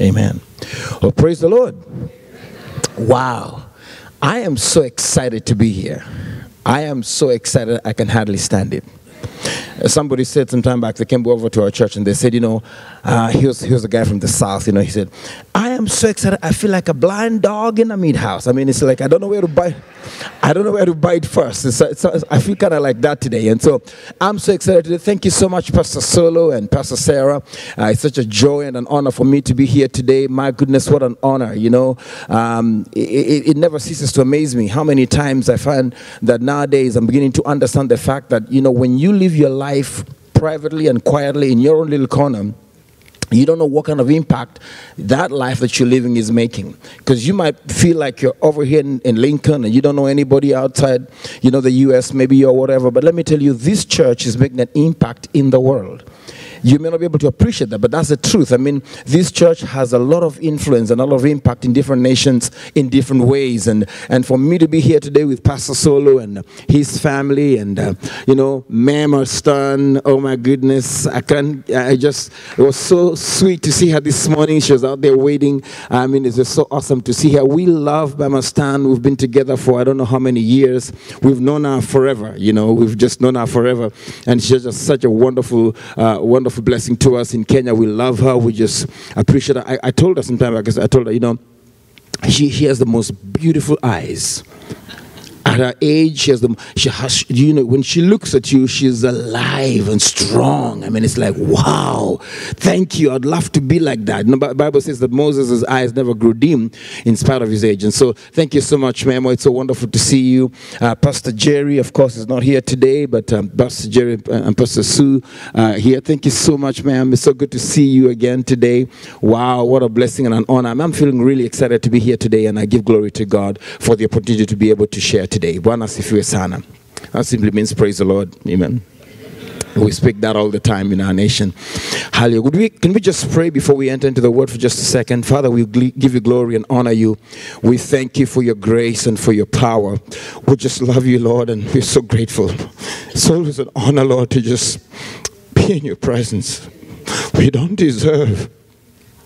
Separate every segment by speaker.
Speaker 1: Amen. Well, praise the Lord. Wow. I am so excited to be here. I am so excited I can hardly stand it. Somebody said some time back, they came over to our church and they said, you know, uh, here's, here's a guy from the South, you know, he said, I am so excited. I feel like a blind dog in a meat house. I mean, it's like, I don't know where to bite. I don't know where to bite first. It's, it's, I feel kind of like that today. And so I'm so excited today. Thank you so much, Pastor Solo and Pastor Sarah. Uh, it's such a joy and an honor for me to be here today. My goodness, what an honor, you know. Um, it, it never ceases to amaze me how many times I find that nowadays I'm beginning to understand the fact that, you know, when you live your life privately and quietly in your own little corner, you don't know what kind of impact that life that you're living is making. Because you might feel like you're over here in, in, lincoln and you don't know anybody outside you know the us maybe or whatever but let me tell you this church is making an impact in the world you may not be able to appreciate that, but that's the truth. I mean, this church has a lot of influence and a lot of impact in different nations in different ways. And, and for me to be here today with Pastor Solo and his family and, uh, you know, Mama Stern, oh my goodness, I can't. I just, it was so sweet to see her this morning. She was out there waiting. I mean, it's just so awesome to see her. We love Mama Stern. We've been together for I don't know how many years. We've known her forever, you know, we've just known her forever. And she's just such a wonderful, uh, wonderful blessing to us in Kenya. We love her. We just appreciate her. I, I told her sometime, because I told her, you know, she, she has the most beautiful eyes at her age, she has the she has you know when she looks at you, she's alive and strong. I mean, it's like wow, thank you. I'd love to be like that. the Bible says that Moses' eyes never grew dim in spite of his age, and so thank you so much, Memo. It's so wonderful to see you. Uh, Pastor Jerry, of course, is not here today, but um, Pastor Jerry and Pastor Sue uh, here. Thank you so much, ma'am. It's so good to see you again today. Wow, what a blessing and an honor. I'm feeling really excited to be here today, and I give glory to God for the opportunity to be able to share today. Bwana sifiwe sana. That simply means praise the Lord. Amen. We speak that all the time in our nation. Hallelujah. We, can we just pray before we enter into the word for just a second? Father, we give you glory and honor you. We thank you for your grace and for your power. We just love you, Lord, and we're so grateful. It's always an honor, Lord, to just be in your presence. We don't deserve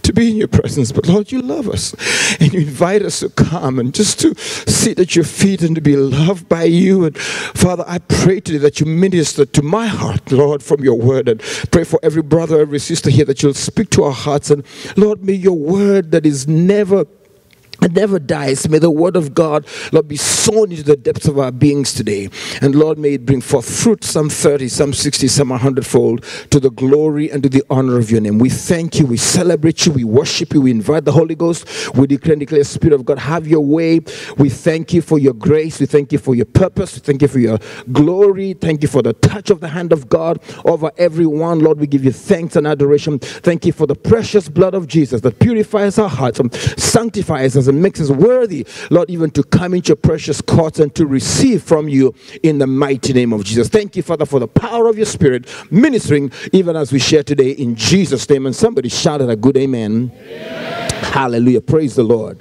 Speaker 1: to be in your presence. But Lord, you love us and you invite us to come and just to sit at your feet and to be loved by you. And Father, I pray today that you minister to my heart, Lord, from your word. And pray for every brother, every sister here that you'll speak to our hearts. And Lord, may your word that is never it never dies. May the word of God, Lord, be sown into the depths of our beings today. And Lord, may it bring forth fruit, some 30, some 60, some 100 fold, to the glory and to the honor of your name. We thank you, we celebrate you, we worship you, we invite the Holy Ghost, we declare and declare, Spirit of God, have your way. We thank you for your grace, we thank you for your purpose, we thank you for your glory, thank you for the touch of the hand of God over everyone. Lord, we give you thanks and adoration. Thank you for the precious blood of Jesus that purifies our hearts and sanctifies us and makes us worthy, Lord, even to come into your precious courts and to receive from you in the mighty name of Jesus. Thank you, Father, for the power of your Spirit ministering even as we share today in Jesus' name. And somebody shouted a good amen. amen. Hallelujah. Praise the Lord.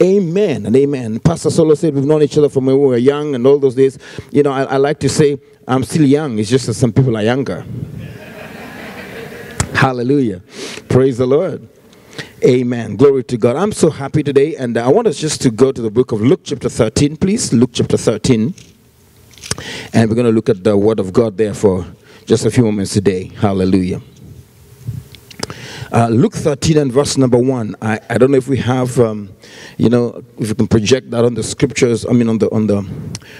Speaker 1: Amen and amen. Pastor Solo said we've known each other from when we were young and all those days. You know, I, I like to say I'm still young. It's just that some people are younger. Hallelujah. Praise the Lord. Amen. Glory to God. I'm so happy today, and I want us just to go to the book of Luke, chapter 13, please. Luke, chapter 13. And we're going to look at the Word of God there for just a few moments today. Hallelujah. Uh, Luke 13 and verse number 1. I, I don't know if we have, um, you know, if you can project that on the scriptures, I mean, on the, on the,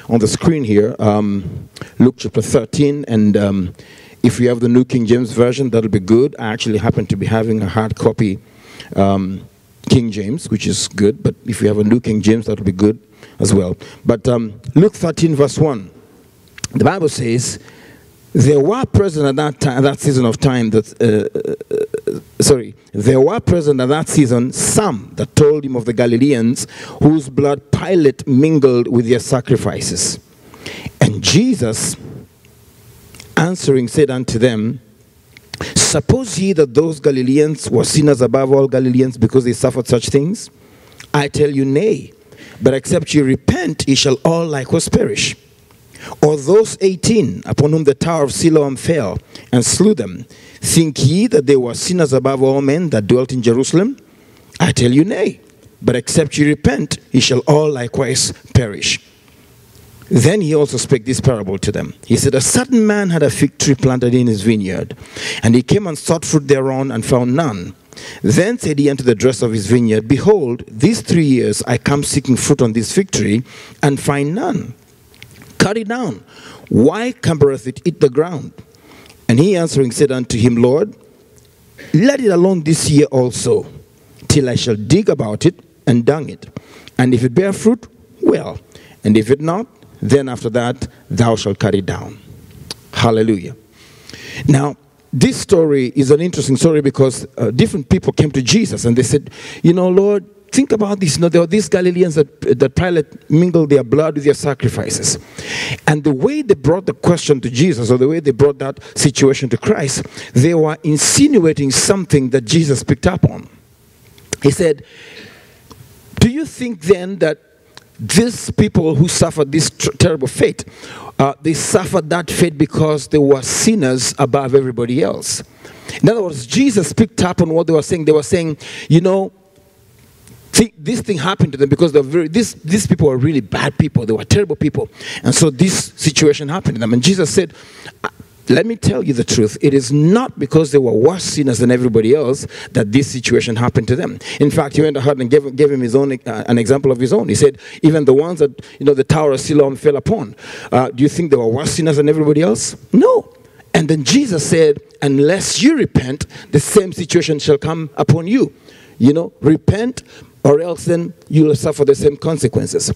Speaker 1: on the screen here. Um, Luke chapter 13 and. Um, if you have the New King James Version, that'll be good. I actually happen to be having a hard copy um, King James, which is good, but if you have a New King James, that will be good as well. But um, Luke 13, verse 1, the Bible says, there were present at that time, that season of time that, uh, uh, sorry, there were present at that season some that told him of the Galileans whose blood Pilate mingled with their sacrifices. And Jesus, answering, said unto them, Suppose ye that those Galileans were sinners above all Galileans because they suffered such things? I tell you, nay. But except ye repent, ye shall all likewise perish. Or those eighteen upon whom the tower of Siloam fell and slew them, think ye that they were sinners above all men that dwelt in Jerusalem? I tell you, nay. But except ye repent, ye shall all likewise perish. Then he also spake this parable to them. He said, A certain man had a fig tree planted in his vineyard, and he came and sought fruit thereon and found none. Then said he unto the dresser of his vineyard, Behold, these three years I come seeking fruit on this fig tree, and find none. Cut it down. Why cumbereth it eat the ground? And he answering said unto him, Lord, let it alone this year also, till I shall dig about it and dung it. And if it bear fruit, well. And if it not, then after that thou shalt cut it down. Hallelujah. Now, this story is an interesting story because uh, different people came to Jesus and they said, You know, Lord, think about this. You know, there were these Galileans that, that Pilate mingled their blood with their sacrifices. And the way they brought the question to Jesus, or the way they brought that situation to Christ, they were insinuating something that Jesus picked up on. He said, Do you think then that these people who suffered this terrible fate, uh, they suffered that fate because they were sinners above everybody else? In other words, Jesus picked up on what they were saying. They were saying, you know, this thing happened to them because very, this, these people were really bad people. They were terrible people. And so this situation happened to them. And Jesus said, let me tell you the truth. It is not because they were worse sinners than everybody else that this situation happened to them. In fact, he went ahead and gave, gave him his own, uh, an example of his own. He said, even the ones that, you know, the Tower of Siloam fell upon, uh, do you think they were worse sinners than everybody else? No. And then Jesus said, unless you repent, the same situation shall come upon you. You know, repent, or else then you will suffer the same consequences.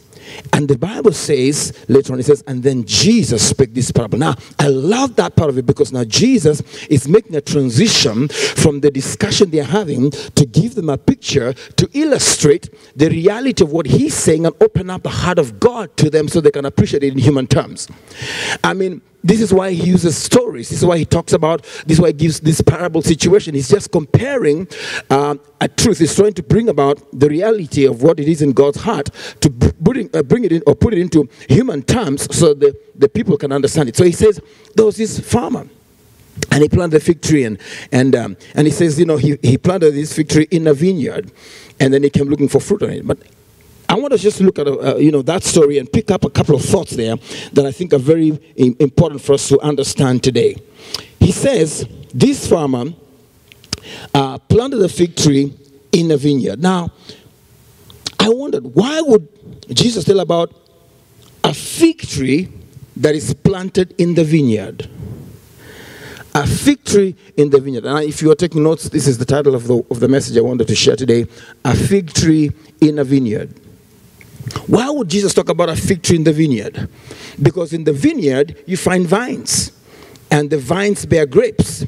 Speaker 1: And the Bible says, later on, it says, and then Jesus spoke this parable. Now, I love that part of it because now Jesus is making a transition from the discussion they're having to give them a picture to illustrate the reality of what he's saying and open up the heart of God to them so they can appreciate it in human terms. I mean, this is why he uses stories. This is why he talks about, this is why he gives this parable situation. He's just comparing um, a truth. He's trying to bring about the reality of what it is in God's heart to bring, uh, bring it in or put it into human terms so the, the people can understand it. So he says, there was this farmer and he planted a fig tree and and um, and he says you know he, he planted this fig tree in a vineyard and then he came looking for fruit on it but I want to just look at uh, you know that story and pick up a couple of thoughts there that I think are very important for us to understand today. He says this farmer uh, planted a fig tree in a vineyard. Now, I wondered why would Jesus tell about a fig tree that is planted in the vineyard? A fig tree in the vineyard. And if you are taking notes, this is the title of the, of the message I wanted to share today A fig tree in a vineyard. Why would Jesus talk about a fig tree in the vineyard? Because in the vineyard, you find vines, and the vines bear grapes.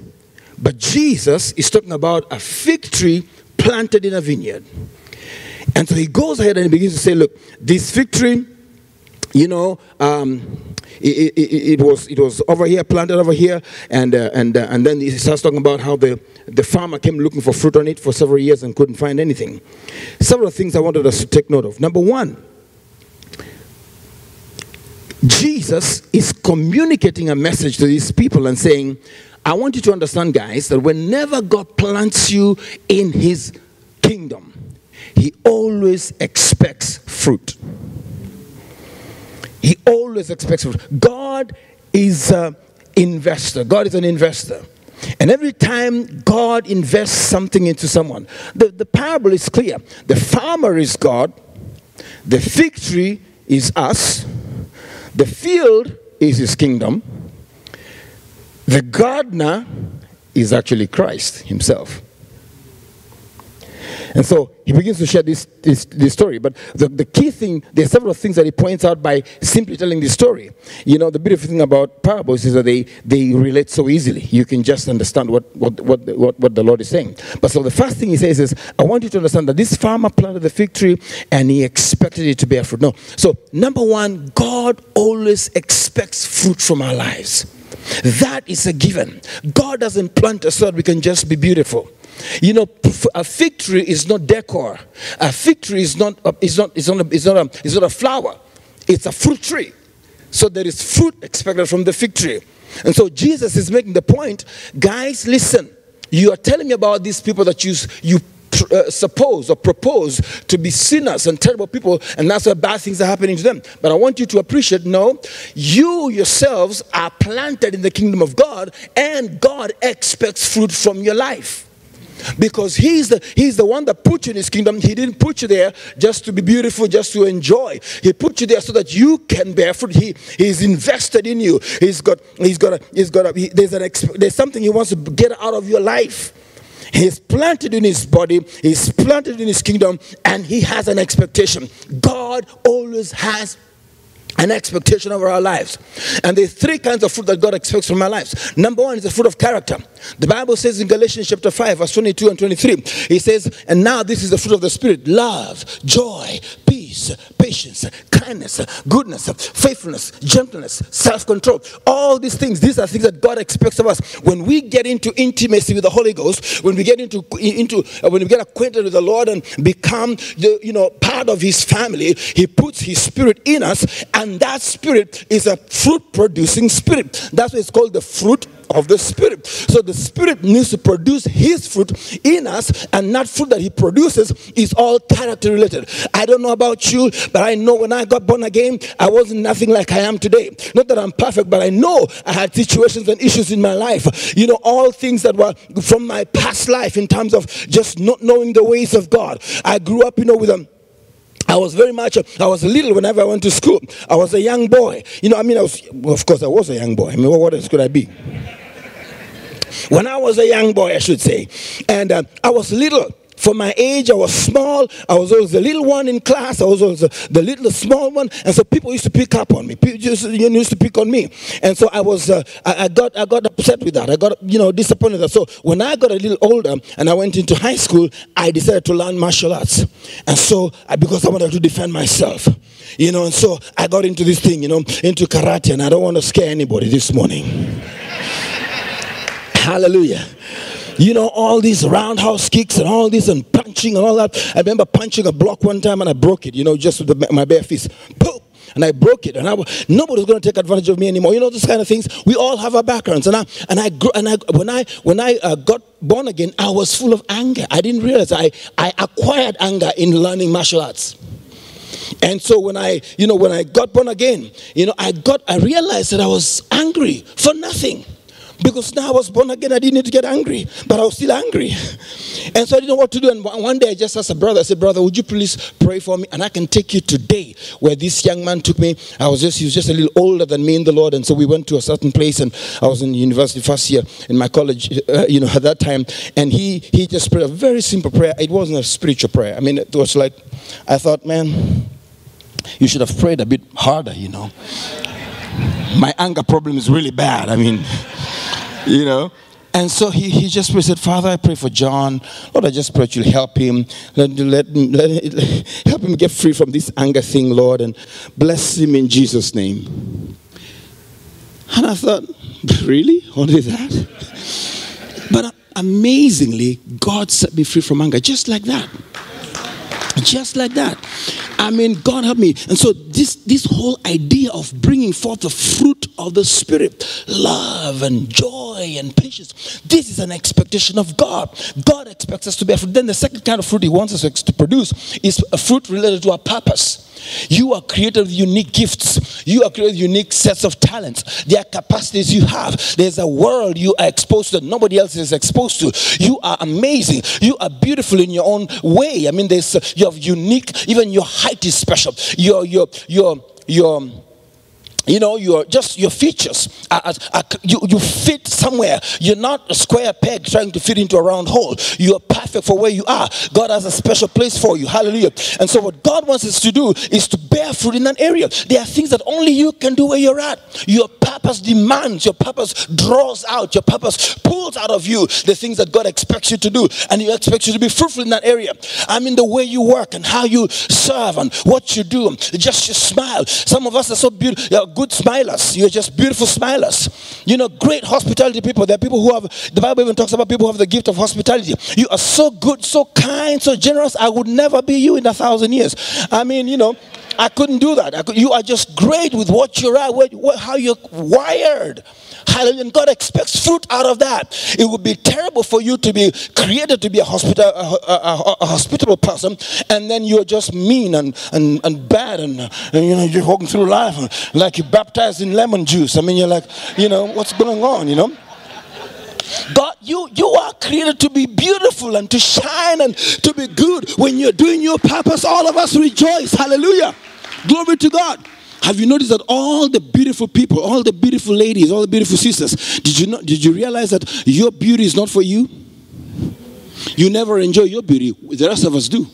Speaker 1: But Jesus is talking about a fig tree planted in a vineyard. And so he goes ahead and he begins to say, Look, this fig tree, you know, um, it, it, it, was it was over here, planted over here, and uh, and uh, and then he starts talking about how the the farmer came looking for fruit on it for several years and couldn't find anything. Several things I wanted us to take note of. Number one, Jesus is communicating a message to these people and saying, I want you to understand, guys, that whenever God plants you in his kingdom, he always expects fruit. He always expects fruit. God is an investor. God is an investor. And every time God invests something into someone, the, the parable is clear. The farmer is God, the fig tree is us, the field is his kingdom. The gardener is actually Christ himself. And so he begins to share this, this, this, story. But the, the key thing, there are several things that he points out by simply telling this story. You know, the beautiful thing about parables is that they, they relate so easily. You can just understand what, what, what, what, what the Lord is saying. But so the first thing he says is, I want you to understand that this farmer planted the fig tree and he expected it to bear fruit. No. So, number one, God always expects fruit from our lives. That is a given. God doesn't plant us so that we can just be beautiful. You know, a fig tree is not decor. A fig tree is not, is not, is not, a, is not, a, is not a flower. It's a fruit tree. So there is fruit expected from the fig tree. And so Jesus is making the point, guys, listen. You are telling me about these people that you, you uh, supposed or propose to be sinners and terrible people, and that's why bad things are happening to them. But I want you to appreciate no, you yourselves are planted in the kingdom of God, and God expects fruit from your life because he's the he's the one that put you in his kingdom. He didn't put you there just to be beautiful just to enjoy. He put you there so that you can bear fruit. He he's invested in you. He's got he's got a, he's got a, he, there's an there's something he wants to get out of your life. He's planted in his body, he's planted in his kingdom, and he has an expectation. God always has an expectation over our lives. And there's three kinds of fruit that God expects from our lives. Number one is the fruit of character. The Bible says in Galatians chapter 5, verse 22 and 23, he says, And now this is the fruit of the Spirit love, joy, peace, patience, kindness, goodness, faithfulness, gentleness, self control. All these things, these are things that God expects of us. When we get into intimacy with the Holy Ghost, when we get into, into uh, when we get acquainted with the Lord and become the, you know, part of His family, He puts His Spirit in us and that spirit is a fruit producing spirit. That's why it's called the fruit of the spirit. So the spirit needs to produce his fruit in us, and that fruit that he produces is all character related. I don't know about you, but I know when I got born again, I wasn't nothing like I am today. Not that I'm perfect, but I know I had situations and issues in my life. You know, all things that were from my past life in terms of just not knowing the ways of God. I grew up, you know, with a I was very much, I was little whenever I went to school. I was a young boy. You know, I mean, I was, well, of course, I was a young boy. I mean, what else could I be? When I was a young boy, I should say. And uh, I was little. For my age, I was small. I was always the little one in class. I was always the, the little small one, and so people used to pick up on me. People used to pick on me, and so I was. Uh, I, I, got I got upset with that. I got you know disappointed. So when I got a little older and I went into high school, I decided to learn martial arts, and so I, because I wanted to defend myself, you know, and so I got into this thing, you know, into karate, and I don't want to scare anybody this morning. Hallelujah you know, all these roundhouse kicks and all this and punching and all that. I remember punching a block one time and I broke it, you know, just with the, my bare fist. And I broke it, and I, nobody was going to take advantage of me anymore. You know, those kind of things. We all have our backgrounds, and I and I grew, and I when I when I uh, got born again, I was full of anger. I didn't realize I I acquired anger in learning martial arts. And so when I, you know, when I got born again, you know, I got, I realized that I was angry for nothing. Because now I was born again, I didn't need to get angry, but I was still angry. And so I didn't know what to do. And one day I just asked a brother, I said, Brother, would you please pray for me? And I can take you today where this young man took me. I was just, he was just a little older than me in the Lord. And so we went to a certain place, and I was in university first year in my college, uh, you know, at that time. And he, he just prayed a very simple prayer. It wasn't a spiritual prayer. I mean, it was like, I thought, man, you should have prayed a bit harder, you know. My anger problem is really bad. I mean, you know. And so he, he just prayed, said, Father, I pray for John. Lord, I just pray that you'll help him. Let, let, let, let, help him get free from this anger thing, Lord, and bless him in Jesus' name. And I thought, really? Only that? But amazingly, God set me free from anger just like that. Just like that. I mean, God help me. And so this this whole idea of bringing forth the fruit of the spirit, love and joy and patience, this is an expectation of God. God expects us to bear fruit. Then the second kind of fruit He wants us to produce is a fruit related to our purpose. You are created with unique gifts. You are created with unique sets of talents. There are capacities you have. There's a world you are exposed to that nobody else is exposed to. You are amazing. You are beautiful in your own way. I mean, there's you have unique. Even your height is special. Your your your your you know your just your features are, are, are, you, you fit somewhere. You're not a square peg trying to fit into a round hole. You're perfect for where you are. God has a special place for you. Hallelujah. And so what god wants us to do is to bear fruit in an area. There are things that only you can do where you're at. Your purpose demands your purpose draws out your purpose pulls out of you the things that god expects you to do. And he expects you to be fruitful in that area. I mean the way you work and how you serve and what you do. Just your smile. Some of us are so beautiful good smilers. You're just beautiful smilers. You know, great hospitality people. There are people who have, the Bible even talks about people who have the gift of hospitality. You are so good, so kind, so generous. I would never be you in a thousand years. I mean, you know, I couldn't do that. Could, you are just great with what you're at, what, what, how you're wired.
Speaker 2: Hallelujah. And God expects fruit out of that. It would be terrible for you to be created to be a, hospital, a, a, a hospitable person, and then you're just mean and, and, and bad, and, and you know, you're walking through life like you're baptized in lemon juice. I mean, you're like, you know, what's going on, you know? God, you, you are created to be beautiful and to shine and to be good. When you're doing your purpose, all of us rejoice. Hallelujah. Glory to God. Have you noticed that all the beautiful people, all the beautiful ladies, all the beautiful sisters, did you not did you realize that your beauty is not for you? You never enjoy your beauty. The rest of us do.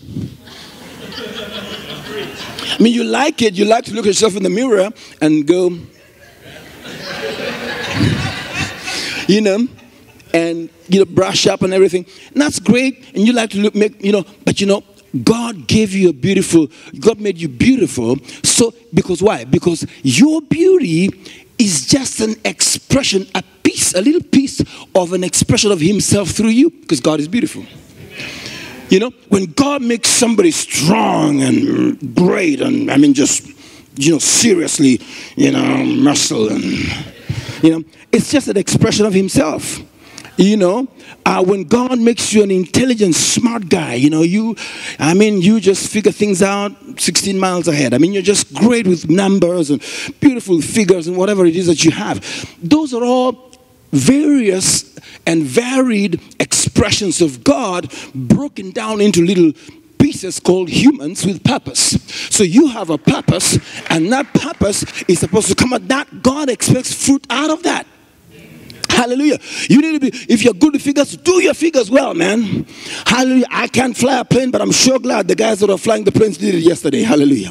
Speaker 2: I mean, you like it. You like to look at yourself in the mirror and go, you know, and you know, brush up and everything. And that's great. And you like to look, make, you know, but you know, God gave you a beautiful, God made you beautiful. So, because why? Because your beauty is just an expression, a piece, a little piece of an expression of Himself through you, because God is beautiful. You know, when God makes somebody strong and great, and I mean, just, you know, seriously, you know, muscle and, you know, it's just an expression of Himself. You know, uh, when God makes you an intelligent, smart guy, you know, you, I mean, you just figure things out 16 miles ahead. I mean, you're just great with numbers and beautiful figures and whatever it is that you have. Those are all various and varied expressions of God broken down into little pieces called humans with purpose. So you have a purpose, and that purpose is supposed to come out. That God expects fruit out of that. Hallelujah. You need to be, if you're good with figures, do your figures well, man. Hallelujah. I can't fly a plane, but I'm sure glad the guys that are flying the planes did it yesterday. Hallelujah.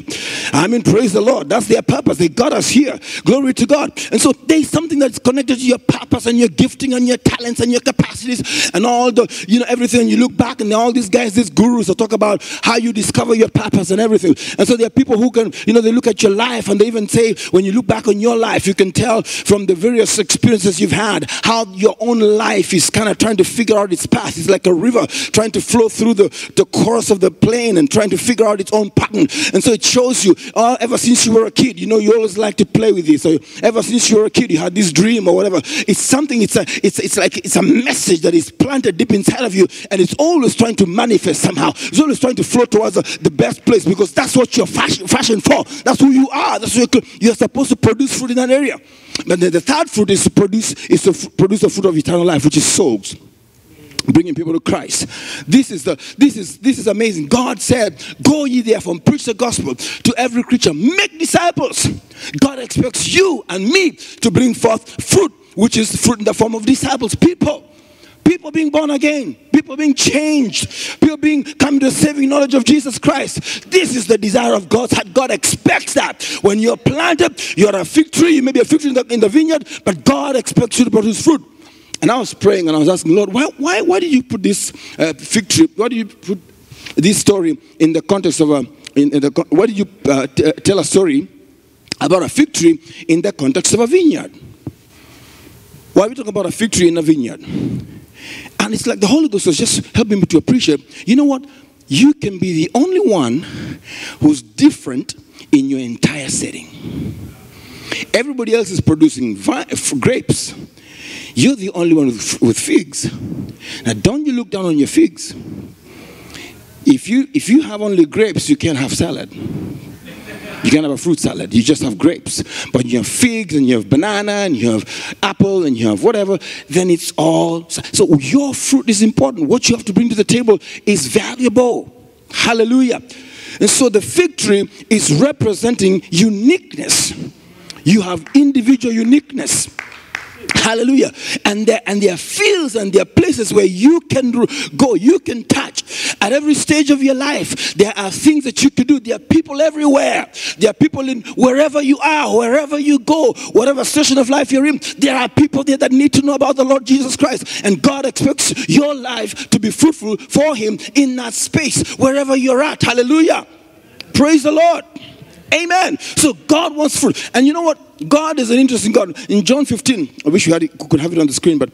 Speaker 2: I mean, praise the Lord. That's their purpose. They got us here. Glory to God. And so there's something that's connected to your purpose and your gifting and your talents and your capacities and all the, you know, everything. You look back and all these guys, these gurus that talk about how you discover your purpose and everything. And so there are people who can, you know, they look at your life and they even say, when you look back on your life, you can tell from the various experiences you've had how your own life is kind of trying to figure out its path. It's like a river trying to flow through the, the course of the plain and trying to figure out its own pattern. And so it shows you, oh, ever since you were a kid, you know, you always like to play with this. So ever since you were a kid, you had this dream or whatever. It's something, it's, a, it's, it's like it's a message that is planted deep inside of you and it's always trying to manifest somehow. It's always trying to flow towards the, the best place because that's what you're fashion, fashion for. That's who you are. That's what you're, you're supposed to produce fruit in that area. But the, the third fruit is to produce is to produce the fruit of eternal life, which is souls bringing people to Christ. This is the this is this is amazing. God said, "Go ye therefore and preach the gospel to every creature. Make disciples." God expects you and me to bring forth fruit, which is fruit in the form of disciples, people. People being born again, people being changed, people being come to the saving knowledge of Jesus Christ. This is the desire of God. God expects that. When you're planted, you're a fig tree, you may be a fig tree in the, in the vineyard, but God expects you to produce fruit. And I was praying and I was asking, Lord, why, why, why did you put this uh, fig tree, why did you put this story in the context of a, in, in the, why did you uh, t- uh, tell a story about a fig tree in the context of a vineyard? Why are we talking about a fig tree in a vineyard? And it's like the Holy Ghost was just helping me to appreciate, you know what? You can be the only one who's different in your entire setting. Everybody else is producing grapes. You're the only one with, with figs. Now, don't you look down on your figs. If you, if you have only grapes, you can't have salad. You can't have a fruit salad. You just have grapes. But you have figs and you have banana and you have apple and you have whatever. Then it's all. So your fruit is important. What you have to bring to the table is valuable. Hallelujah. And so the fig tree is representing uniqueness. You have individual uniqueness. Hallelujah. And there, and there are fields and there are places where you can go, you can touch. At every stage of your life, there are things that you can do. There are people everywhere. There are people in wherever you are, wherever you go, whatever station of life you're in, there are people there that need to know about the Lord Jesus Christ. And God expects your life to be fruitful for Him in that space, wherever you're at. Hallelujah. Praise the Lord. Amen. So God wants fruit. And you know what? God is an interesting God. In John 15, I wish you had it, could have it on the screen, but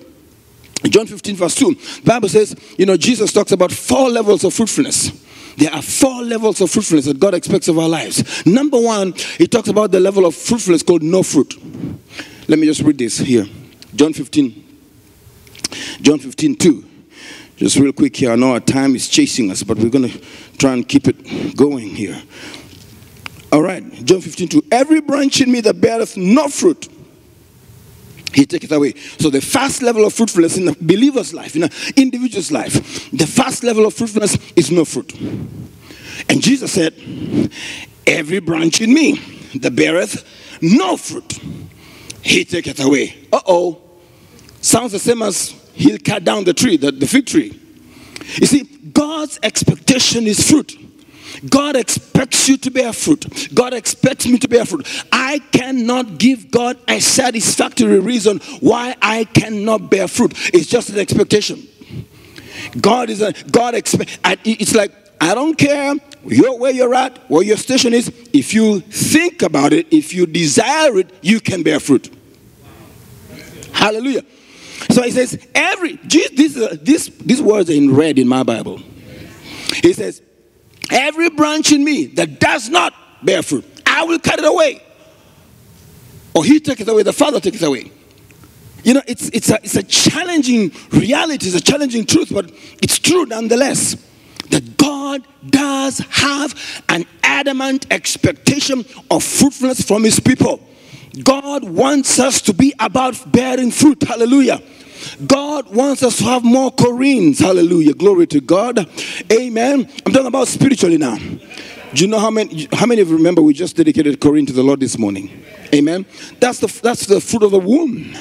Speaker 2: John 15, verse 2, Bible says, you know, Jesus talks about four levels of fruitfulness. There are four levels of fruitfulness that God expects of our lives. Number one, he talks about the level of fruitfulness called no fruit. Let me just read this here. John 15. John 15, 2. Just real quick here. I know our time is chasing us, but we're going to try and keep it going here. All right. John 15, 2. Every branch in me that beareth no fruit, he taketh away. So the first level of fruitfulness in a believer's life, in an individual's life, the first level of fruitfulness is no fruit. And Jesus said, Every branch in me that beareth no fruit, he taketh away. Uh oh. Sounds the same as he'll cut down the tree, the, the fig tree. You see, God's expectation is fruit. God expects you to bear fruit. God expects me to bear fruit. I cannot give God a satisfactory reason why I cannot bear fruit. It's just an expectation. God is a God expect. It's like I don't care where you're at, where your station is. If you think about it, if you desire it, you can bear fruit. Hallelujah. So he says, every, this, uh, this, these words are in red in my Bible. He says, every branch in me that does not bear fruit, I will cut it away. Or he takes it away, the Father takes it away. You know, it's, it's, a, it's a challenging reality, it's a challenging truth, but it's true nonetheless that God does have an adamant expectation of fruitfulness from his people. God wants us to be about bearing fruit. Hallelujah. God wants us to have more Corinnes. Hallelujah. Glory to God. Amen. I'm talking about spiritually now. Do you know how many how many of you remember we just dedicated Corinne to the Lord this morning? Amen. That's the that's the fruit of the womb.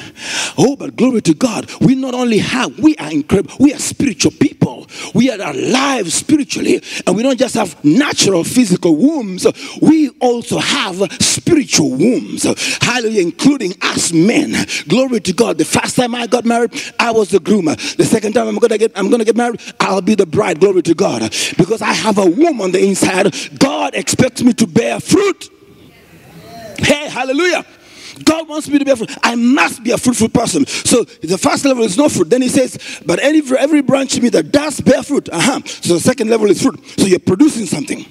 Speaker 2: Oh, but glory to God. We not only have, we are incredible, we are spiritual people. We are alive spiritually, and we don't just have natural physical wombs, we also have spiritual wombs. Hallelujah, including us men. Glory to God. The first time I got married, I was the groomer. The second time I'm gonna get I'm gonna get married, I'll be the bride. Glory to God. Because I have a womb on the inside. God expects me to bear fruit. Hey, hallelujah. God wants me to be a fruit. I must be a fruitful person. So the first level is no fruit. Then he says, but any, every branch in me that does bear fruit. Uh-huh. So the second level is fruit. So you're producing something.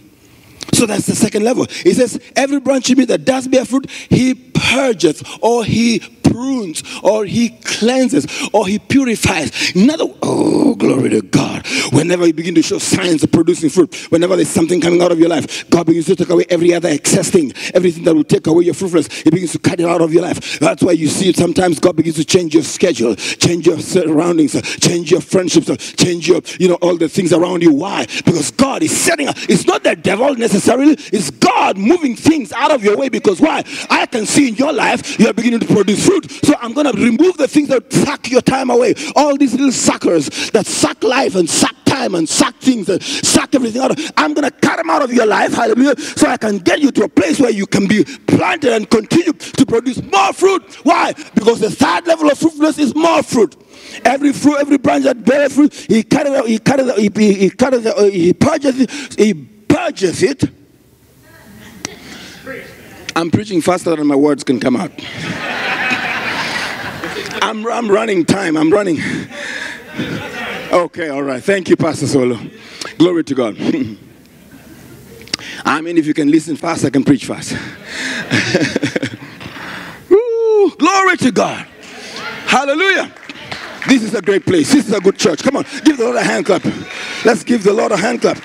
Speaker 2: So that's the second level. He says, every branch in me that does bear fruit, he purges or he prunes or he cleanses or he purifies. Another, oh, glory to God. Whenever you begin to show signs of producing fruit, whenever there's something coming out of your life, God begins to take away every other excess thing, everything that will take away your fruitfulness. He begins to cut it out of your life. That's why you see sometimes God begins to change your schedule, change your surroundings, change your friendships, change your, you know, all the things around you. Why? Because God is setting up. It's not the devil necessarily, it's God moving things out of your way because why? I can see in your life you're beginning to produce fruit. So I'm going to remove the things that suck your time away. All these little suckers that suck life and suck time and suck things and suck everything out. I'm going to cut them out of your life, hallelujah, so I can get you to a place where you can be planted and continue to produce more fruit. Why? Because the third level of fruitfulness is more fruit. Every fruit, every branch that bears fruit, he cut it out, he cut it out, he, he, he cut it out, he purges it, he purges it. I'm preaching faster than my words can come out. I'm, I'm running time. I'm running. Okay, all right. Thank you, Pastor Solo. Glory to God. I mean, if you can listen fast, I can preach fast. Woo, glory to God. Hallelujah. This is a great place. This is a good church. Come on, give the Lord a hand clap. Let's give the Lord a hand clap.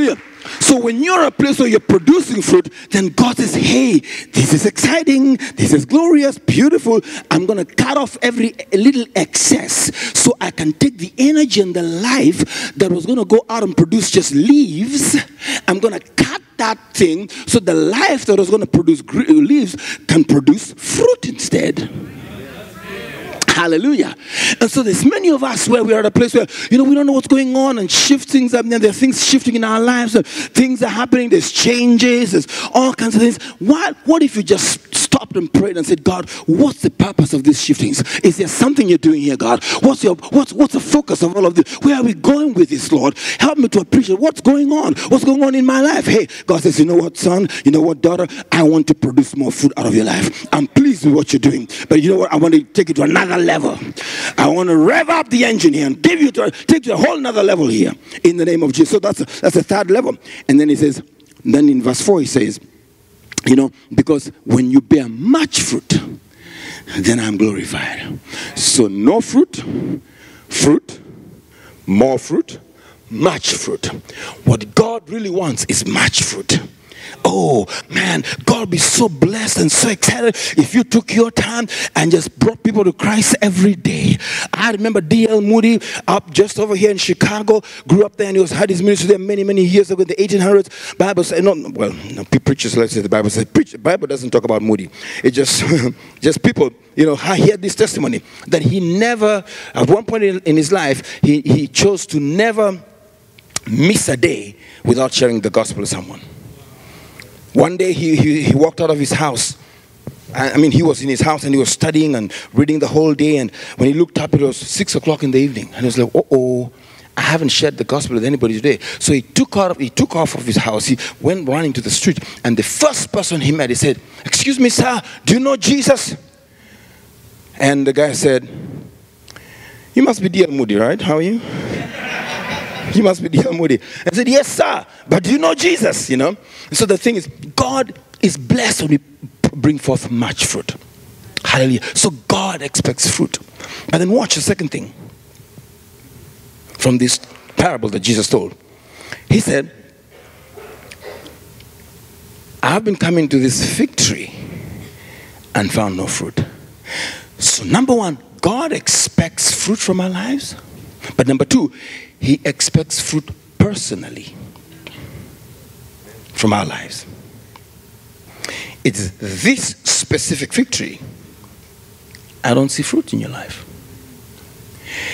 Speaker 2: Hallelujah. So when you're a place where you're producing fruit, then God says, hey, this is exciting, this is glorious, beautiful. I'm going to cut off every little excess so I can take the energy and the life that was going to go out and produce just leaves. I'm going to cut that thing so the life that was going to produce leaves can produce fruit instead. Hallelujah. And so there's many of us where we are at a place where, you know, we don't know what's going on and shift things up. There are things shifting in our lives. Things are happening. There's changes. There's all kinds of things. What, what if you just stopped and prayed and said, God, what's the purpose of these shiftings? Is there something you're doing here, God? What's your what's what's the focus of all of this? Where are we going with this, Lord? Help me to appreciate what's going on. What's going on in my life? Hey, God says, you know what, son? You know what, daughter? I want to produce more fruit out of your life. I'm pleased with what you're doing. But you know what? I want to take it to another level. I want to rev up the engine here and give you to take to a whole another level here in the name of Jesus. So that's that's a third level. And then he says, then in verse 4 he says, you know, because when you bear much fruit, then I'm glorified. So, no fruit, fruit, more fruit, much fruit. What God really wants is much fruit. Oh man, God be so blessed and so excited if you took your time and just brought people to Christ every day. I remember D.L. Moody up just over here in Chicago, grew up there and he was had his ministry there many, many years ago in the 1800s. Bible says, no, well, no, preachers, let's say the Bible says, preach, the Bible doesn't talk about Moody. It just, just people, you know, I heard this testimony that he never, at one point in, in his life, he, he chose to never miss a day without sharing the gospel with someone. One day he, he, he walked out of his house. I mean, he was in his house and he was studying and reading the whole day. And when he looked up, it was six o'clock in the evening. And he was like, oh, I haven't shared the gospel with anybody today. So he took, out, he took off of his house. He went running to the street. And the first person he met, he said, Excuse me, sir, do you know Jesus? And the guy said, You must be D.L. Moody, right? How are you? you must be D.L. Moody. I said, Yes, sir. But do you know Jesus? You know? So the thing is, God is blessed when we bring forth much fruit. Hallelujah. So God expects fruit. But then watch the second thing from this parable that Jesus told. He said, I've been coming to this fig tree and found no fruit. So, number one, God expects fruit from our lives. But number two, He expects fruit personally from our lives. It's this specific tree. I don't see fruit in your life.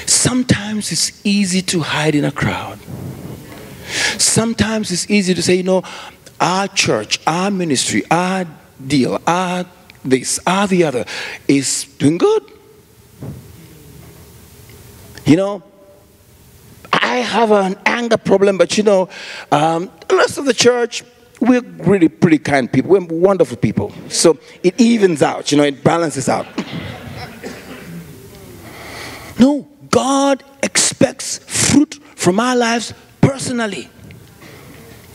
Speaker 2: Sometimes it's easy to hide in a crowd. Sometimes it's easy to say, you know, our church, our ministry, our deal, our this, our the other is doing good. You know, I have an anger problem, but you know, um, the rest of the church, we're really pretty kind people. We're wonderful people. So it evens out, you know, it balances out. No, God expects fruit from our lives personally.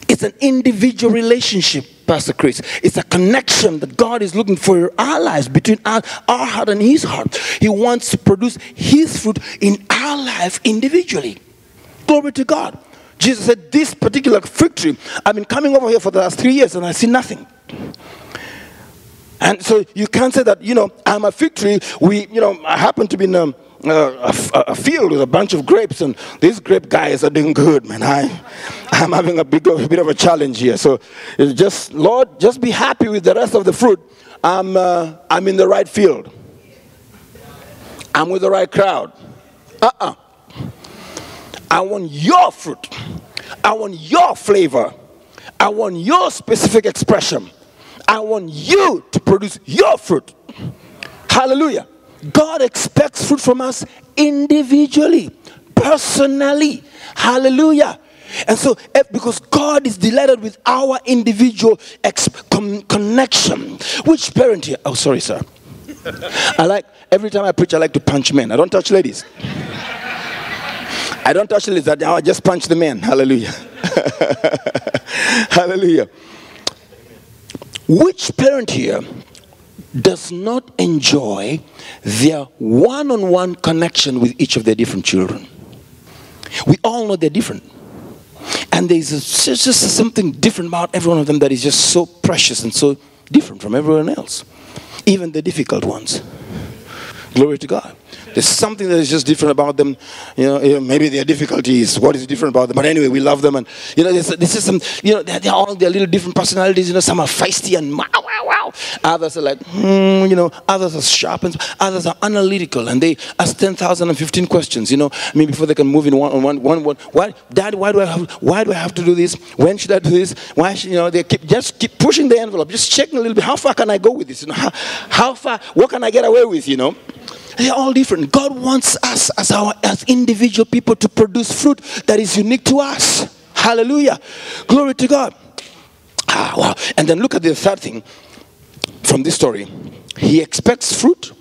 Speaker 2: It's an individual relationship, Pastor Chris. It's a connection that God is looking for in our lives between our, our heart and His heart. He wants to produce His fruit in our life individually. Glory to God. Jesus said, This particular fig tree, I've been coming over here for the last three years and I see nothing. And so you can't say that, you know, I'm a fig tree. We, you know, I happen to be in a, a, a field with a bunch of grapes, and these grape guys are doing good, man. I, I'm having a, big, a bit of a challenge here. So it's just, Lord, just be happy with the rest of the fruit. I'm, uh, I'm in the right field. I'm with the right crowd. Uh uh I want your fruit. I want your flavor. I want your specific expression. I want you to produce your fruit. Hallelujah. God expects fruit from us individually, personally. Hallelujah. And so, eh, because God is delighted with our individual connection. Which parent here? Oh, sorry, sir. I like, every time I preach, I like to punch men. I don't touch ladies. I don't touch the ladies. I just punch the man. Hallelujah. Hallelujah. Which parent here does not enjoy their one on one connection with each of their different children? We all know they're different. And there's just something different about every one of them that is just so precious and so different from everyone else, even the difficult ones. Glory to God. There's something that is just different about them. You know, maybe their difficulties. What is different about them? But anyway, we love them, and you know, this is some. You know, they're, they're, all their little different personalities. You know, some are feisty and wow, wow, wow. Others are like, hmm, you know, others are sharp, and others are analytical, and they ask 10,000 and 15 questions. You know, I mean, before they can move in one on one, one, one. Why, Dad? Why do I have? Why do I have to do this? When should I do this? Why? Should, you know, they keep just keep pushing the envelope, just checking a little bit. How far can I go with this? You know, how, how far? What can I get away with? You know. They're all different. God wants us as our as individual people to produce fruit that is unique to us. Hallelujah. Glory to God. Ah, wow. And then look at the third thing from this story. He expects fruit.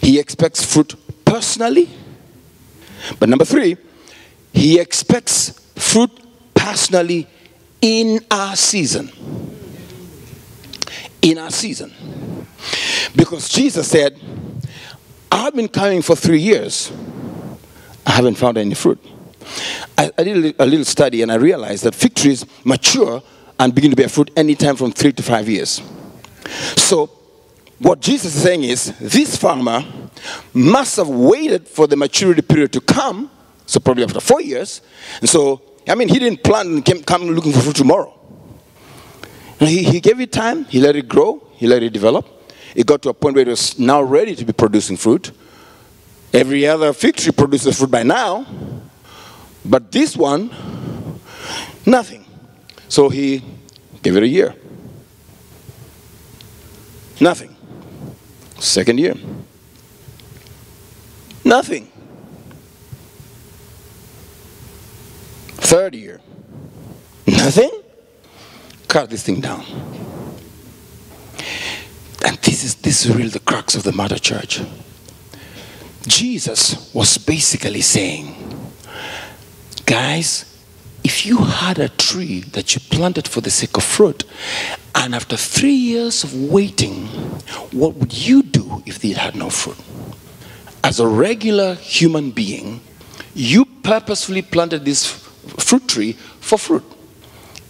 Speaker 2: He expects fruit personally. But number three, he expects fruit personally in our season. In our season. Because Jesus said, I've been coming for three years. I haven't found any fruit. I, I did a little study and I realized that fig trees mature and begin to bear fruit anytime from three to five years. So, what Jesus is saying is this farmer must have waited for the maturity period to come, so probably after four years. And so, I mean, he didn't plant and came, come looking for fruit tomorrow. He, he gave it time, he let it grow, he let it develop. It got to a point where it was now ready to be producing fruit. Every other fig tree produces fruit by now, but this one, nothing. So he gave it a year. Nothing. Second year. Nothing. Third year. Nothing. Cut this thing down. And this is this is really the crux of the mother church. Jesus was basically saying, guys, if you had a tree that you planted for the sake of fruit, and after three years of waiting, what would you do if it had no fruit? As a regular human being, you purposefully planted this fruit tree for fruit.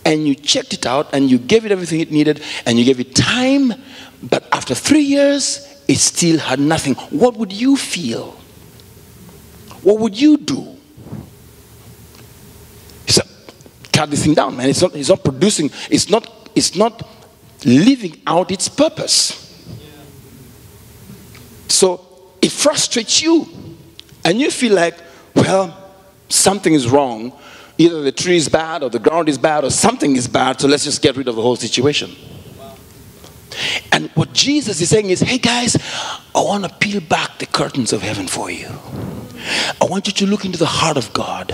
Speaker 2: And you checked it out and you gave it everything it needed and you gave it time, but after three years, it still had nothing. What would you feel? What would you do? He said, cut this thing down, man. It's not, it's not producing, it's not, it's not living out its purpose. So it frustrates you. And you feel like, well, something is wrong. Either the tree is bad or the ground is bad or something is bad, so let's just get rid of the whole situation. And what Jesus is saying is, hey guys, I want to peel back the curtains of heaven for you. I want you to look into the heart of God.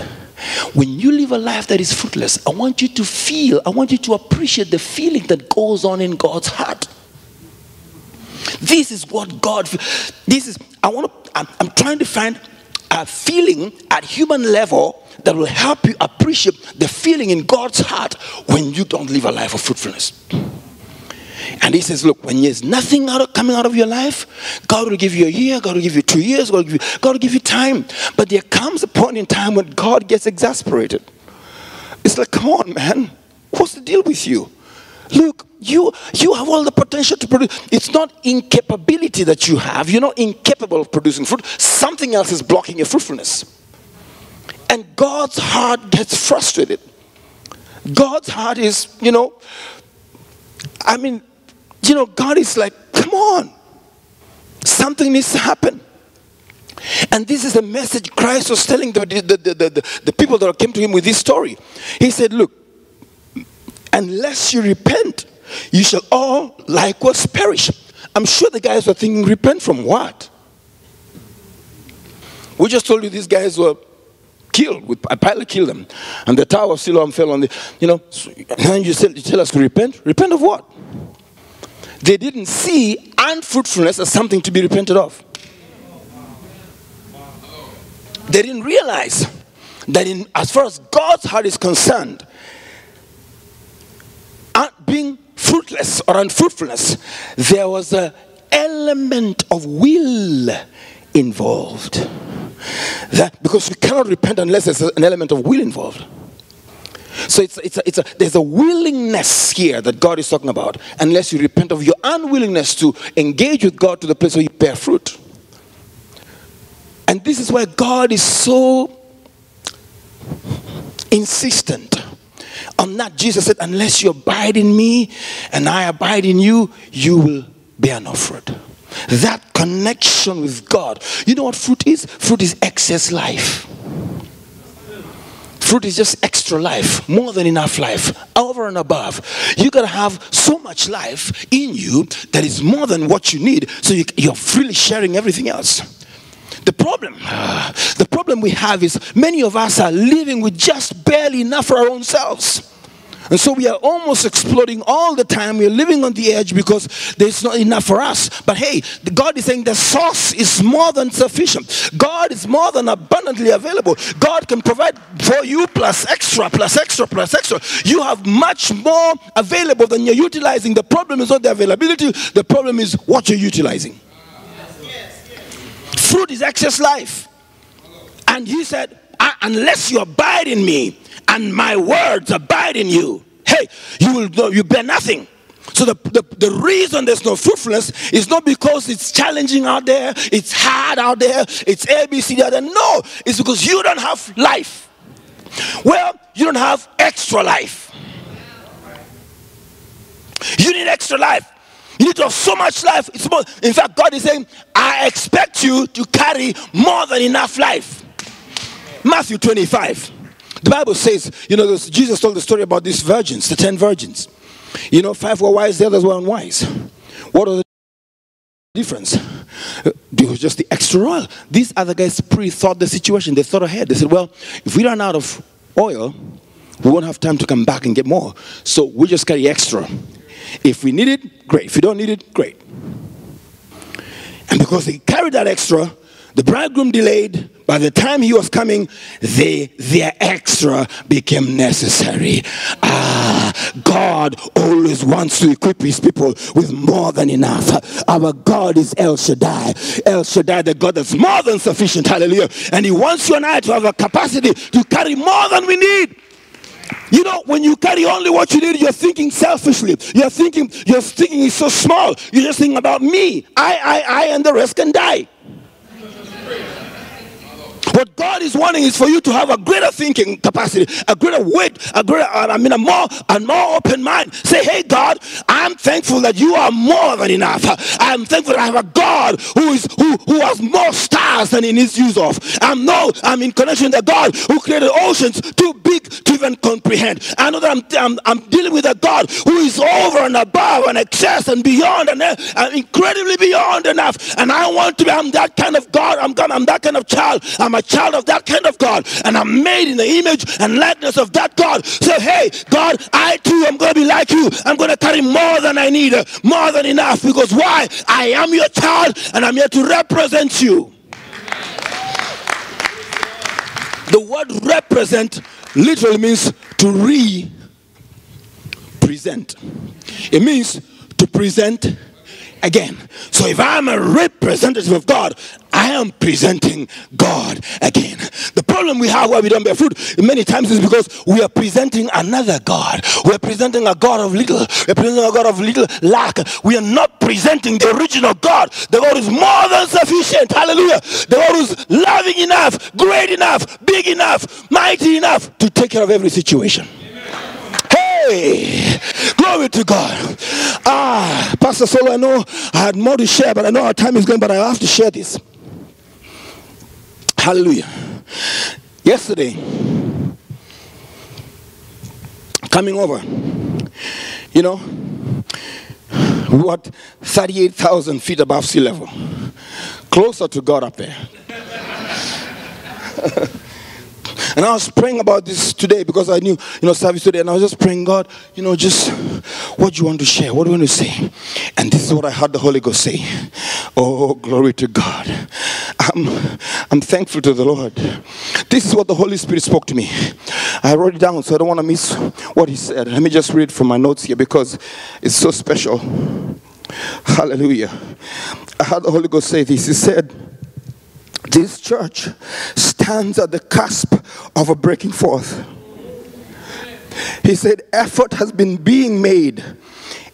Speaker 2: When you live a life that is fruitless, I want you to feel, I want you to appreciate the feeling that goes on in God's heart. This is what God, this is, I want to, I'm, I'm trying to find a feeling at human level that will help you appreciate the feeling in God's heart when you don't live a life of fruitfulness. And he says, Look, when there's nothing out of, coming out of your life, God will give you a year, God will give you two years, God will give you, God will give you time. But there comes a point in time when God gets exasperated. It's like, come on, man. What's the deal with you? Look, you you have all the potential to produce. It's not incapability that you have. You're not incapable of producing fruit. Something else is blocking your fruitfulness. And God's heart gets frustrated. God's heart is, you know, I mean, you know, God is like, come on, something needs to happen. And this is the message Christ was telling the, the, the, the, the people that came to him with this story. He said, Look, unless you repent, you shall all likewise perish. I'm sure the guys were thinking, repent from what? We just told you these guys were killed. With, a Pilate killed them. And the tower of Siloam fell on the, you know, and you, you tell us to repent? Repent of what? They didn't see unfruitfulness as something to be repented of. They didn't realize that in, as far as God's heart is concerned, uh, being fruitless or unfruitfulness, there was an element of will involved. That because you cannot repent unless there's an element of will involved. So it's, it's, a, it's a, there's a willingness here that God is talking about, unless you repent of your unwillingness to engage with God to the place where you bear fruit. And this is why God is so insistent on that. Jesus said, Unless you abide in me and I abide in you, you will bear no fruit. That connection with God. You know what fruit is? Fruit is excess life. Fruit is just extra life, more than enough life, over and above. You gotta have so much life in you that is more than what you need, so you, you're freely sharing everything else. The problem, the problem we have is many of us are living with just barely enough for our own selves. And so we are almost exploding all the time. We're living on the edge because there's not enough for us. But hey, God is saying the source is more than sufficient. God is more than abundantly available. God can provide for you plus extra, plus extra, plus extra. You have much more available than you're utilizing. The problem is not the availability, the problem is what you're utilizing. Fruit is excess life. And he said, ah, Unless you abide in me, and my words abide in you, hey, you will you bear nothing. So the, the, the, reason there's no fruitfulness is not because it's challenging out there, it's hard out there, it's ABC out there. No, it's because you don't have life. Well, you don't have extra life. You need extra life. You need to have so much life. It's more, in fact, God is saying, I expect you to carry more than enough life. Matthew 25. The Bible says, you know, Jesus told the story about these virgins, the ten virgins. You know, five were wise, the others were unwise. What was the difference? It was just the extra oil. These other guys pre thought the situation, they thought ahead. They said, well, if we run out of oil, we won't have time to come back and get more. So we just carry extra. If we need it, great. If we don't need it, great. And because they carried that extra, the bridegroom delayed. By the time he was coming, they, their extra became necessary. Ah, God always wants to equip his people with more than enough. Our God is El Shaddai. El Shaddai, the God that's more than sufficient. Hallelujah. And he wants you and I to have a capacity to carry more than we need. You know, when you carry only what you need, you're thinking selfishly. You're thinking, you're thinking it's so small. You're just thinking about me. I, I, I, and the rest can die. What God is wanting is for you to have a greater thinking capacity, a greater weight, a greater, I mean, a more and more open mind. Say, hey, God, I'm thankful that you are more than enough. I'm thankful that I have a God who is who who has more stars than he needs use of. I'm no, I'm in connection with a God who created oceans too big to even comprehend. I know that I'm, I'm, I'm dealing with a God who is over and above and excess and beyond and uh, incredibly beyond enough. And I want to be, I'm that kind of God. I'm, I'm that kind of child. I'm a child of that kind of God, and I'm made in the image and likeness of that God. So, hey, God, I too am going to be like you. I'm going to carry more than I need, more than enough. Because why? I am your child, and I'm here to represent you. The word represent literally means to re-present. It means to present again. So if I'm a representative of God, I am presenting God again. The problem we have where we don't bear fruit many times is because we are presenting another God. We're presenting a God of little. We're presenting a God of little lack. We are not presenting the original God. The God is more than sufficient. Hallelujah. The God is loving enough, great enough, big enough, mighty enough to take care of every situation. Hey, glory to God. Ah, Pastor Solo, I know I had more to share, but I know our time is going, but I have to share this. Hallelujah. Yesterday, coming over, you know, what 38,000 feet above sea level, closer to God up there. And I was praying about this today because I knew, you know, service today, and I was just praying, God, you know, just what do you want to share? What do you want to say? And this is what I heard the Holy Ghost say. Oh, glory to God. I'm, I'm thankful to the Lord. This is what the Holy Spirit spoke to me. I wrote it down so I don't want to miss what He said. Let me just read from my notes here because it's so special. Hallelujah. I heard the Holy Ghost say this. He said, this church stands at the cusp of a breaking forth. He said, effort has been being made,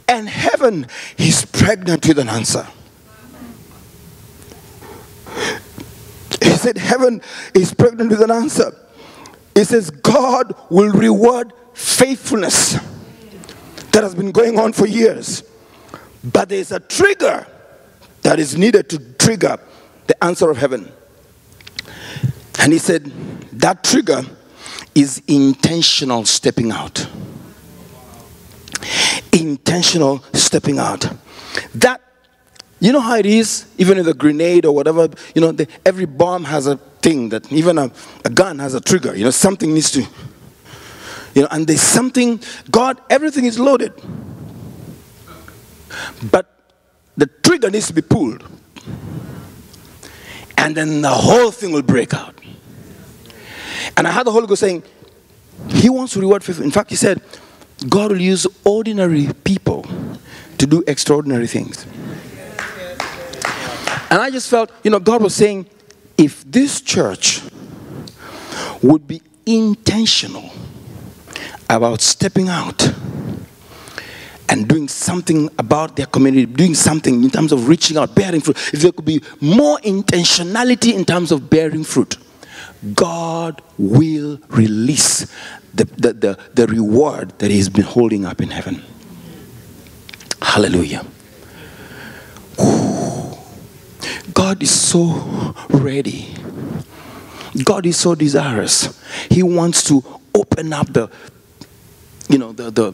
Speaker 2: and heaven is pregnant with an answer. He said, Heaven is pregnant with an answer. He says, God will reward faithfulness that has been going on for years. But there's a trigger that is needed to trigger the answer of heaven. And he said, that trigger is intentional stepping out. Intentional stepping out. That, you know how it is, even with a grenade or whatever, you know, the, every bomb has a thing that, even a, a gun has a trigger. You know, something needs to, You know, and there's something, God, everything is loaded. But the trigger needs to be pulled. And then the whole thing will break out. And I had the Holy Ghost saying, He wants to reward faithful. In fact, He said, God will use ordinary people to do extraordinary things. And I just felt, you know, God was saying, if this church would be intentional about stepping out and doing something about their community, doing something in terms of reaching out, bearing fruit, if there could be more intentionality in terms of bearing fruit, God will release the, the, the, the reward that He's been holding up in heaven. Hallelujah. God is so ready. God is so desirous. He wants to open up the, you know, the, the,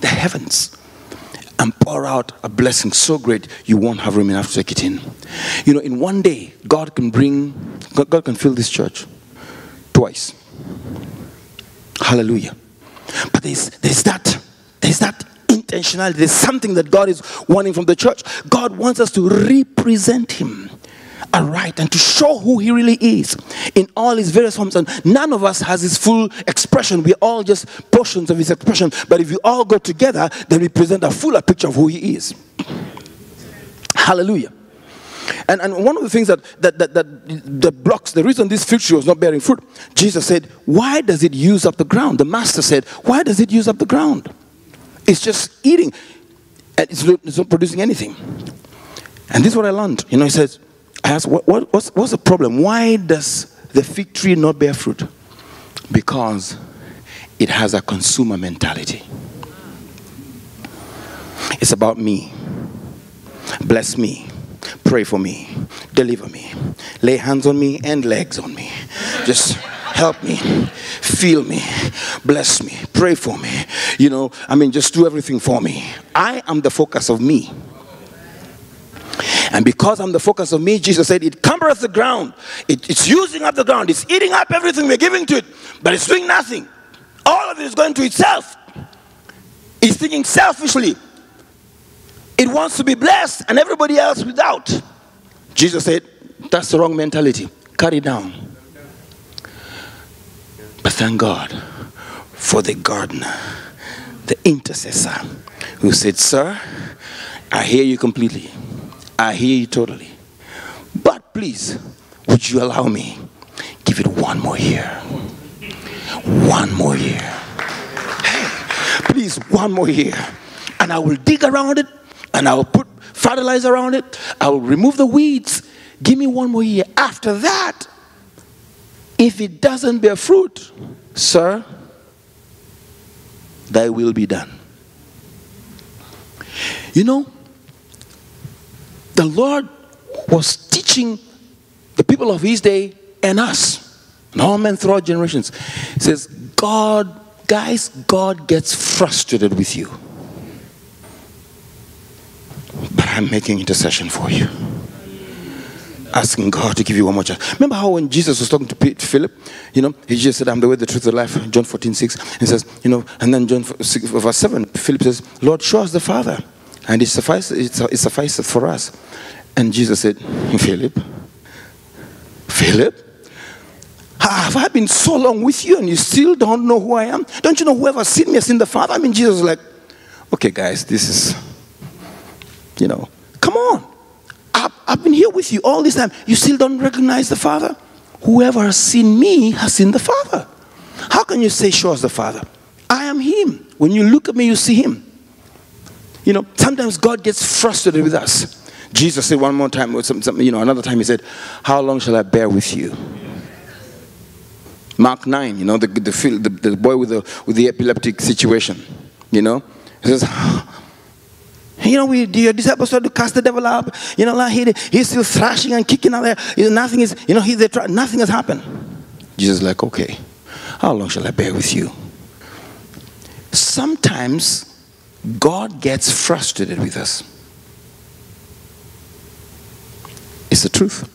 Speaker 2: the heavens and pour out a blessing so great you won't have room enough to take it in. You know, in one day, God can bring, God, can fill this church twice. Hallelujah. But there's, there's that, there's that intentionality. There's something that God is wanting from the church. God wants us to represent Him aright and to show who He really is in all His various forms. And none of us has His full expression. We're all just portions of His expression. But if we all go together, then we present a fuller picture of who He is. Hallelujah. And, and one of the things that, that, that, that, that blocks the reason this fig tree was not bearing fruit, Jesus said, Why does it use up the ground? The master said, Why does it use up the ground? It's just eating, and it's not, it's not producing anything. And this is what I learned. You know, he says, I asked, what, what, what's, what's the problem? Why does the fig tree not bear fruit? Because it has a consumer mentality. It's about me. Bless me. Pray for me. Deliver me. Lay hands on me and legs on me. Just help me. Feel me. Bless me. Pray for me. You know, I mean, just do everything for me. I am the focus of me. And because I'm the focus of me, Jesus said, it cumbereth the ground. It, it's using up the ground. It's eating up everything we're giving to it, but it's doing nothing. All of it is going to itself. It's thinking selfishly. It wants to be blessed and everybody else without. Jesus said, that's the wrong mentality. Cut it down. But thank God for the gardener, the intercessor, who said, Sir, I hear you completely. I hear you totally. But please, would you allow me? Give it one more year. One more year. Hey, please, one more year. And I will dig around it and I will put fertilizer around it. I will remove the weeds. Give me one more year. After that, if it doesn't bear fruit, sir, thy will be done. You know, the Lord was teaching the people of his day and us, and all men throughout generations. He says, God, guys, God gets frustrated with you. But I'm making intercession for you. Asking God to give you one more chance. Remember how when Jesus was talking to Philip, you know, he just said, I'm the way, the truth, the life. John 14, 6. He says, you know, and then John 6, verse 7, Philip says, Lord, show us the Father. And it suffices, it suffices for us. And Jesus said, Philip, Philip, have I been so long with you and you still don't know who I am? Don't you know whoever seen me has seen the Father? I mean, Jesus was like, okay, guys, this is, you know, come on. I've, I've been here with you all this time. You still don't recognize the Father? Whoever has seen me has seen the Father. How can you say, show us the Father? I am Him. When you look at me, you see Him. You know, sometimes God gets frustrated with us. Jesus said one more time, or something." you know, another time he said, How long shall I bear with you? Mark 9, you know, the, the, the, the boy with the, with the epileptic situation, you know, he says, you know, we, your disciples started to cast the devil out. You know, like he, he's still thrashing and kicking out there. You know, nothing is, you know, he, they try, nothing has happened. Jesus is like, okay, how long shall I bear with you? Sometimes God gets frustrated with us. It's the truth.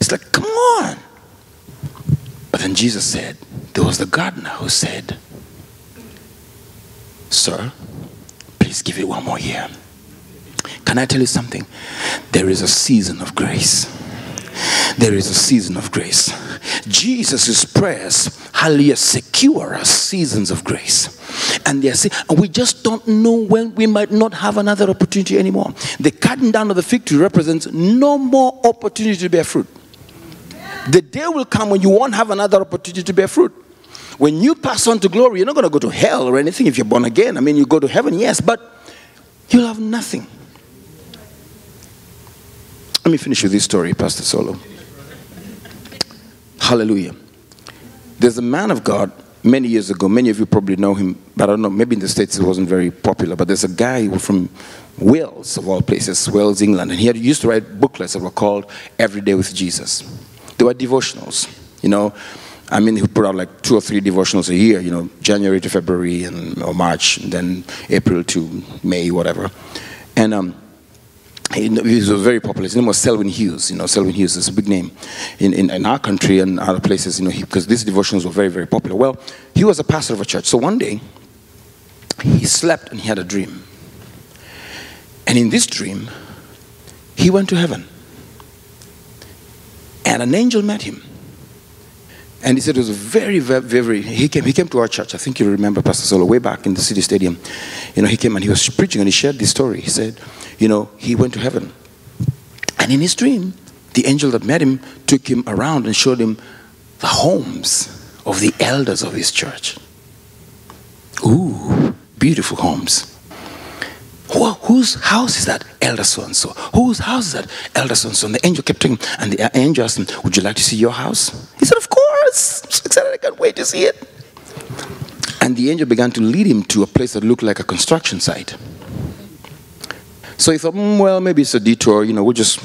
Speaker 2: It's like, come on. But then Jesus said, there was the gardener who said, Sir, please give it one more year. Can I tell you something? There is a season of grace. There is a season of grace. Jesus' prayers, hallelujah, secure us seasons of grace. And they are and we just don't know when we might not have another opportunity anymore. The cutting down of the fig tree represents no more opportunity to bear fruit. The day will come when you won't have another opportunity to bear fruit. When you pass on to glory, you're not going to go to hell or anything if you're born again. I mean, you go to heaven, yes, but you'll have nothing. Let me finish with this story, Pastor Solo. Hallelujah. There's a man of God many years ago. Many of you probably know him, but I don't know. Maybe in the States he wasn't very popular. But there's a guy from Wales, of all places, Wales, England, and he had used to write booklets that were called Every Day with Jesus. They were devotionals, you know. I mean, he put out like two or three devotionals a year, you know, January to February and or March, and then April to May, whatever. And um, he, was very popular. His name was Selwyn Hughes. You know, Selwyn Hughes is a big name in, in, in our country and other places, you know, because these devotions were very, very popular. Well, he was a pastor of a church. So one day, he slept and he had a dream. And in this dream, he went to heaven. And an angel met him. And he said it was very, very, very, he came, he came to our church. I think you remember Pastor Solo way back in the city stadium. You know, he came and he was preaching and he shared this story. He said, you know, he went to heaven. And in his dream, the angel that met him took him around and showed him the homes of the elders of his church. Ooh, beautiful homes. Who, whose house is that? Elder so and so. Whose house is that? Elder so and so. And the angel kept talking, and the angel asked him, Would you like to see your house? He said, Of course. I'm so excited. I can't wait to see it. And the angel began to lead him to a place that looked like a construction site. So he thought, mm, well, maybe it's a detour, you know, we'll just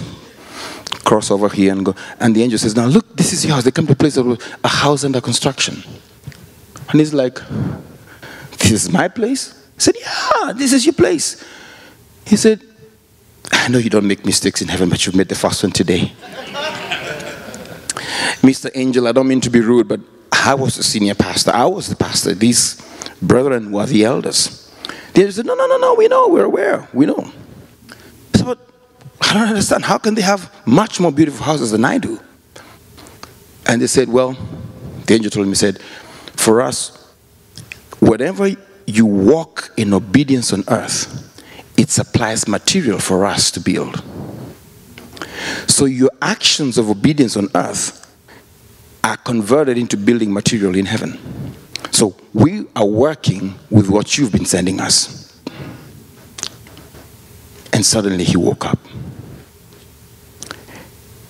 Speaker 2: cross over here and go. And the angel says, now look, this is your house. They come to a place of a house under construction. And he's like, this is my place? He said, yeah, this is your place. He said, I know you don't make mistakes in heaven, but you've made the first one today. Mr. Angel, I don't mean to be rude, but I was the senior pastor. I was the pastor. These brethren were the elders. They said, no, no, no, no, we know, we're aware, we know. But I don't understand. How can they have much more beautiful houses than I do? And they said, Well, the angel told me, said, For us, whatever you walk in obedience on earth, it supplies material for us to build. So your actions of obedience on earth are converted into building material in heaven. So we are working with what you've been sending us. And suddenly he woke up.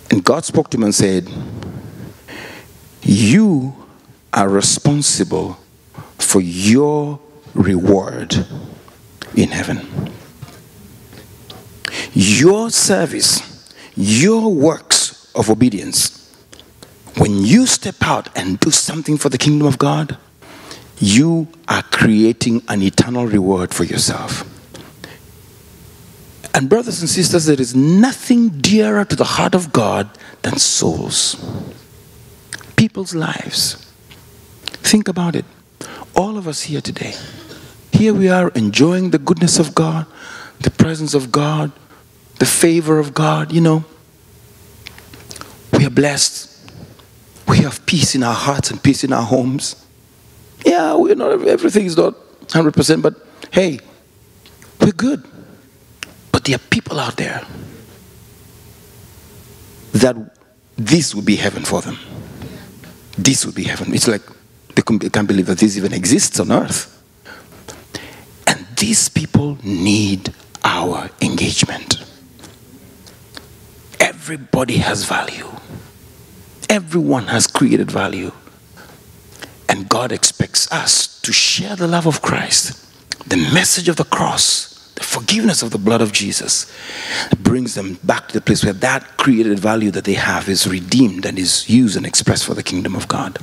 Speaker 2: And God spoke to him and said, You are responsible for your reward in heaven. Your service, your works of obedience, when you step out and do something for the kingdom of God, you are creating an eternal reward for yourself. And, brothers and sisters, there is nothing dearer to the heart of God than souls, people's lives. Think about it. All of us here today, here we are enjoying the goodness of God, the presence of God, the favor of God, you know. We are blessed. We have peace in our hearts and peace in our homes. Yeah, we're not everything is not 100%, but hey, we're good. But there are people out there that this would be heaven for them. This would be heaven. It's like they can't believe that this even exists on earth. And these people need our engagement. Everybody has value. Everyone has created value. And God expects us to share the love of Christ, the message of the cross the forgiveness of the blood of Jesus brings them back to the place where that created value that they have is redeemed and is used and expressed for the kingdom of God.